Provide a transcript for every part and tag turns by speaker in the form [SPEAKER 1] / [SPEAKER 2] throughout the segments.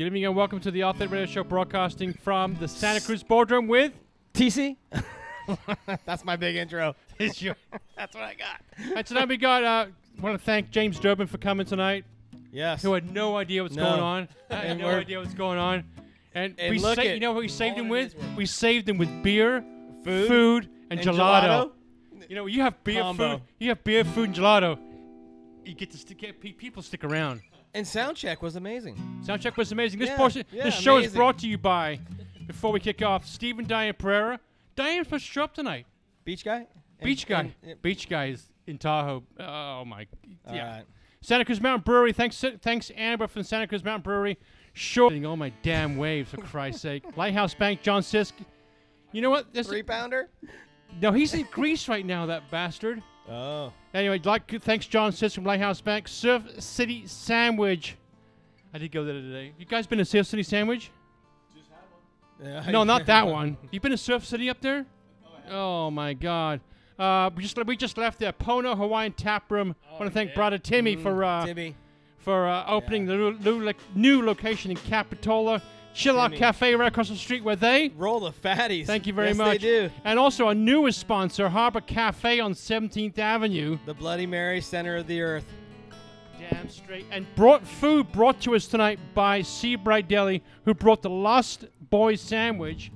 [SPEAKER 1] Good evening and welcome to the Authentic Radio Show broadcasting from the Santa Cruz Boardroom with
[SPEAKER 2] TC. That's my big intro.
[SPEAKER 1] is your
[SPEAKER 2] That's what I got.
[SPEAKER 1] And tonight we got uh want to thank James Durbin for coming tonight,
[SPEAKER 2] Yes.
[SPEAKER 1] who had no idea what's
[SPEAKER 2] No.
[SPEAKER 1] going on. I had
[SPEAKER 2] And
[SPEAKER 1] no
[SPEAKER 2] we're-
[SPEAKER 1] idea what's going on. And,
[SPEAKER 2] And
[SPEAKER 1] we
[SPEAKER 2] look
[SPEAKER 1] sa-
[SPEAKER 2] at
[SPEAKER 1] you know what we saved him with? We saved him with beer,
[SPEAKER 2] Food,
[SPEAKER 1] and,
[SPEAKER 2] and
[SPEAKER 1] gelato. You know, you have beer,
[SPEAKER 2] Combo.
[SPEAKER 1] food, you have beer, food, and gelato. You get to stick, get, people stick around.
[SPEAKER 2] And soundcheck was amazing.
[SPEAKER 1] Soundcheck was amazing. This
[SPEAKER 2] Yeah,
[SPEAKER 1] portion,
[SPEAKER 2] yeah,
[SPEAKER 1] this show is
[SPEAKER 2] amazing.
[SPEAKER 1] brought to you by. Before we kick off, Stephen Diane Pereira. Diane's supposed to show up tonight.
[SPEAKER 2] Beach guy. And-
[SPEAKER 1] Beach guy.
[SPEAKER 2] and- and-
[SPEAKER 1] Beach guy is in Tahoe. Oh my.
[SPEAKER 2] all
[SPEAKER 1] Yeah.
[SPEAKER 2] right.
[SPEAKER 1] Santa Cruz Mountain Brewery. Thanks, thanks Amber from Santa Cruz Mountain Brewery. Sure. All my damn waves, for Christ's sake. Lighthouse Bank, John Sisk. You know what? This
[SPEAKER 2] Three pounder.
[SPEAKER 1] No, he's in Greece right now. That bastard.
[SPEAKER 2] Oh.
[SPEAKER 1] Anyway, like thanks John Sisk from Lighthouse Bank. Surf City Sandwich. I did go there today. You guys been to Surf City Sandwich?
[SPEAKER 2] Yeah,
[SPEAKER 1] No, not that one. You been to Surf City up there? Oh my God. Uh, we just we just left the Pono Hawaiian Tap Room. I want to thank brother Timmy for uh,
[SPEAKER 2] Timmy.
[SPEAKER 1] for uh, opening the new, new location in Capitola. Chill Cafe right across the street where they.
[SPEAKER 2] Roll the fatties.
[SPEAKER 1] Thank you very
[SPEAKER 2] yes,
[SPEAKER 1] much.
[SPEAKER 2] They do.
[SPEAKER 1] And also our newest sponsor, Harbor Cafe on 17th Avenue.
[SPEAKER 2] The Bloody Mary, center of the earth.
[SPEAKER 1] Damn straight. And brought food brought to us tonight by Seabright Deli, who brought the Lost Boys sandwich.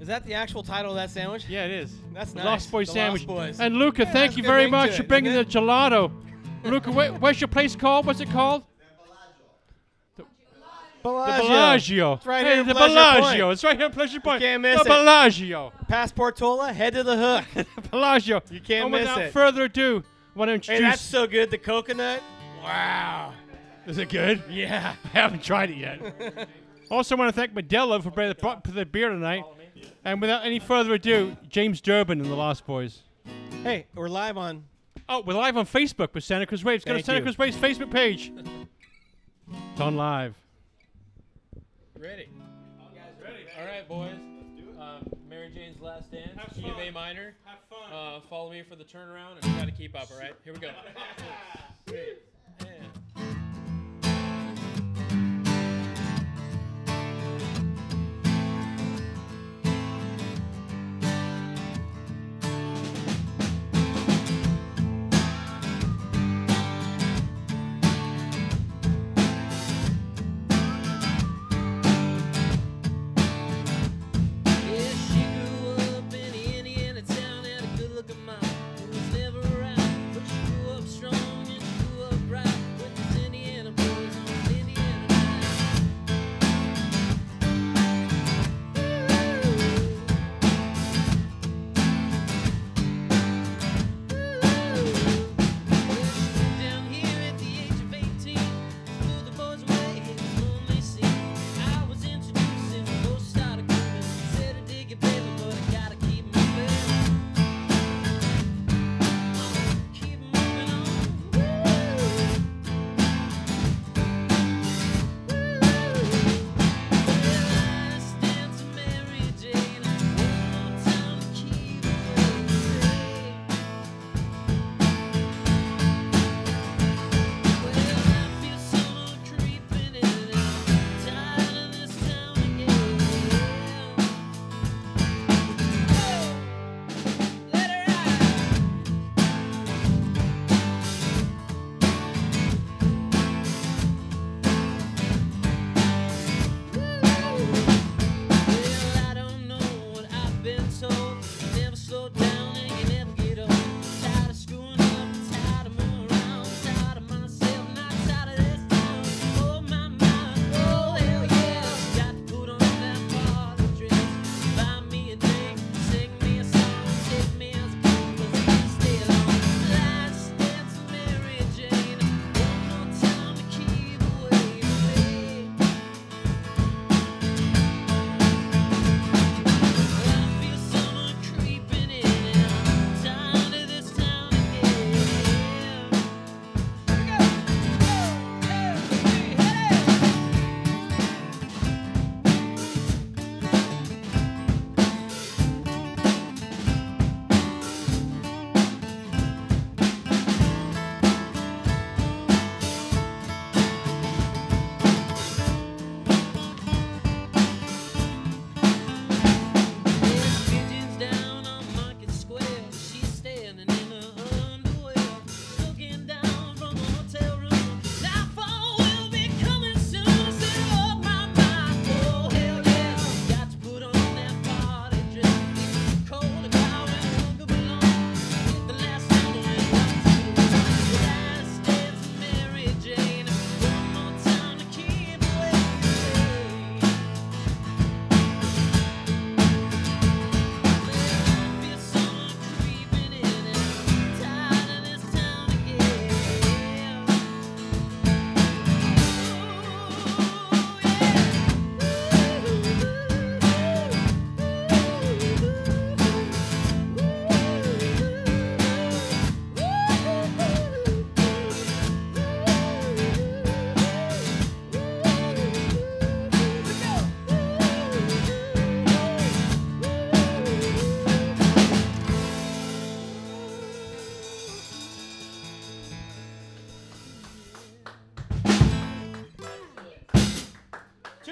[SPEAKER 2] Is that the actual title of that sandwich?
[SPEAKER 1] Yeah, it is.
[SPEAKER 2] That's
[SPEAKER 1] The
[SPEAKER 2] nice.
[SPEAKER 1] Lost Boys
[SPEAKER 2] The
[SPEAKER 1] sandwich.
[SPEAKER 2] Lost.
[SPEAKER 1] And Luca,
[SPEAKER 2] Yeah,
[SPEAKER 1] thank you very much for bringing the gelato. Luca, where, where's your place called? What's it called? The Bellagio.
[SPEAKER 2] It's right
[SPEAKER 1] hey,
[SPEAKER 2] here
[SPEAKER 1] the
[SPEAKER 2] Pleasure
[SPEAKER 1] Bellagio.
[SPEAKER 2] Point.
[SPEAKER 1] It's right here Pleasure Point.
[SPEAKER 2] can't miss
[SPEAKER 1] the
[SPEAKER 2] it.
[SPEAKER 1] Bellagio.
[SPEAKER 2] Passportola, head to the hook.
[SPEAKER 1] Bellagio.
[SPEAKER 2] You can't
[SPEAKER 1] and
[SPEAKER 2] miss
[SPEAKER 1] without
[SPEAKER 2] it.
[SPEAKER 1] further ado, I want to introduce?
[SPEAKER 2] hey,
[SPEAKER 1] introduce.
[SPEAKER 2] that's so good. The coconut. Wow.
[SPEAKER 1] Is it good?
[SPEAKER 2] Yeah.
[SPEAKER 1] I haven't tried it yet. also, want to thank Modelo for bringing the, for the beer tonight. And without any further ado, James Durbin and the Lost Boys.
[SPEAKER 2] Hey, we're live on.
[SPEAKER 1] Oh, we're live on Facebook with Santa Cruz Waves. Go to Santa
[SPEAKER 2] you.
[SPEAKER 1] Cruz Waves Facebook page. It's on live.
[SPEAKER 3] Ready. All right, boys. let's Um, Mary Jane's Last Dance,
[SPEAKER 1] Have
[SPEAKER 3] G of
[SPEAKER 1] fun.
[SPEAKER 3] A minor.
[SPEAKER 1] Have fun.
[SPEAKER 3] Uh, follow me for the turnaround and try to keep up. All right, here we go. And-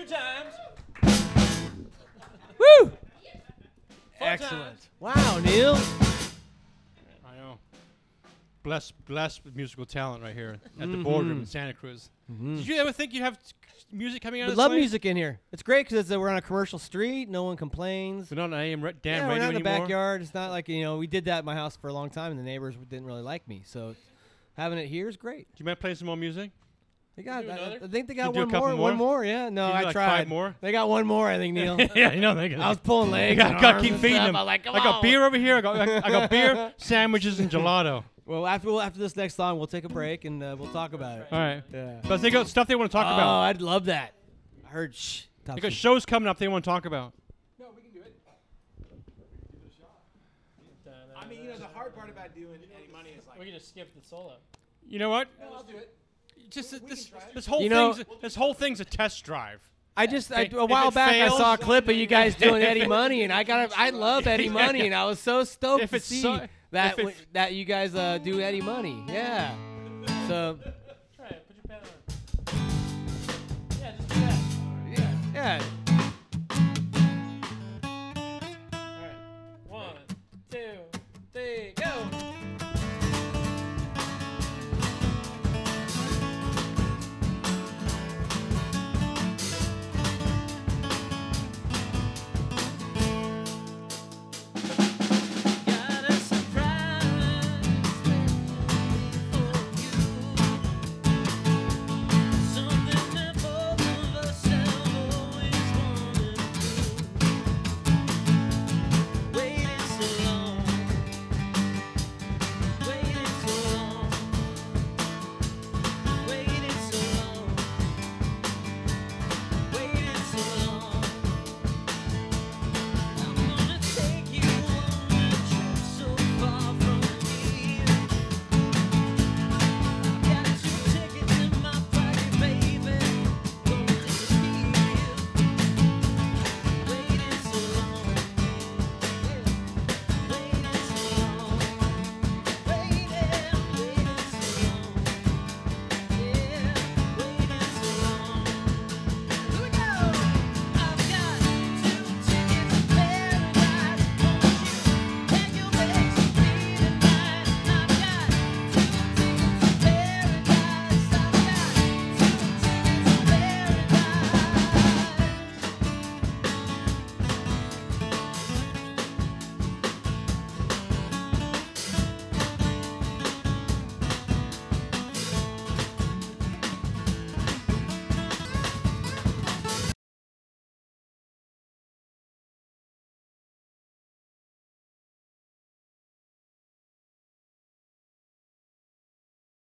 [SPEAKER 3] Two times.
[SPEAKER 2] Woo!
[SPEAKER 3] Four
[SPEAKER 2] Excellent.
[SPEAKER 3] times.
[SPEAKER 2] Wow, Neil.
[SPEAKER 1] I know. Blessed, blessed with musical talent right here at the boardroom in mm-hmm. Santa Cruz. Mm-hmm. Did you ever think you'd have t- music coming out
[SPEAKER 2] We
[SPEAKER 1] of this
[SPEAKER 2] love
[SPEAKER 1] place?
[SPEAKER 2] music in here. It's great because uh, we're on a commercial street. No one complains.
[SPEAKER 1] We're not on AM ra- damn
[SPEAKER 2] yeah, we're
[SPEAKER 1] radio
[SPEAKER 2] not in the
[SPEAKER 1] anymore.
[SPEAKER 2] backyard. It's not like you know we did that at my house for a long time, and the neighbors didn't really like me. So having it here is great.
[SPEAKER 1] Do you mind playing some more music?
[SPEAKER 2] They got. I. I think they got one more,
[SPEAKER 1] more?
[SPEAKER 2] One more. Yeah. No, I
[SPEAKER 1] like
[SPEAKER 2] tried.
[SPEAKER 1] five more?
[SPEAKER 2] They got one more. I think Neil.
[SPEAKER 1] yeah, you know they got.
[SPEAKER 2] I was pulling legs.
[SPEAKER 1] I gotta keep feeding them.
[SPEAKER 2] I like,
[SPEAKER 1] I got
[SPEAKER 2] on.
[SPEAKER 1] beer over here. I got, I, I got beer, sandwiches, and gelato.
[SPEAKER 2] Well, after well, after this next song, we'll take a break and uh, we'll talk about it.
[SPEAKER 1] All right.
[SPEAKER 2] Yeah.
[SPEAKER 1] But they got stuff they want to talk
[SPEAKER 2] oh,
[SPEAKER 1] about.
[SPEAKER 2] Oh, I'd love that. I heard shh.
[SPEAKER 1] They got shows coming up they want to talk about. No, we can do it.
[SPEAKER 4] I mean, you know, the hard part about doing any money is like.
[SPEAKER 3] We can just skip the solo.
[SPEAKER 1] You know what?
[SPEAKER 4] No, I'll do it
[SPEAKER 1] just this, this whole
[SPEAKER 2] you know,
[SPEAKER 1] thing's, this whole thing's a test drive.
[SPEAKER 2] I just I, a while back
[SPEAKER 1] fails,
[SPEAKER 2] I saw a clip of you guys doing Eddie Money, and I got I love Eddie Money, and I was so stoked to see that w- that you guys uh, do Eddie Money. Yeah. So.
[SPEAKER 4] Try it. Put your pen on. Yeah, just do that.
[SPEAKER 2] Yeah. Yeah.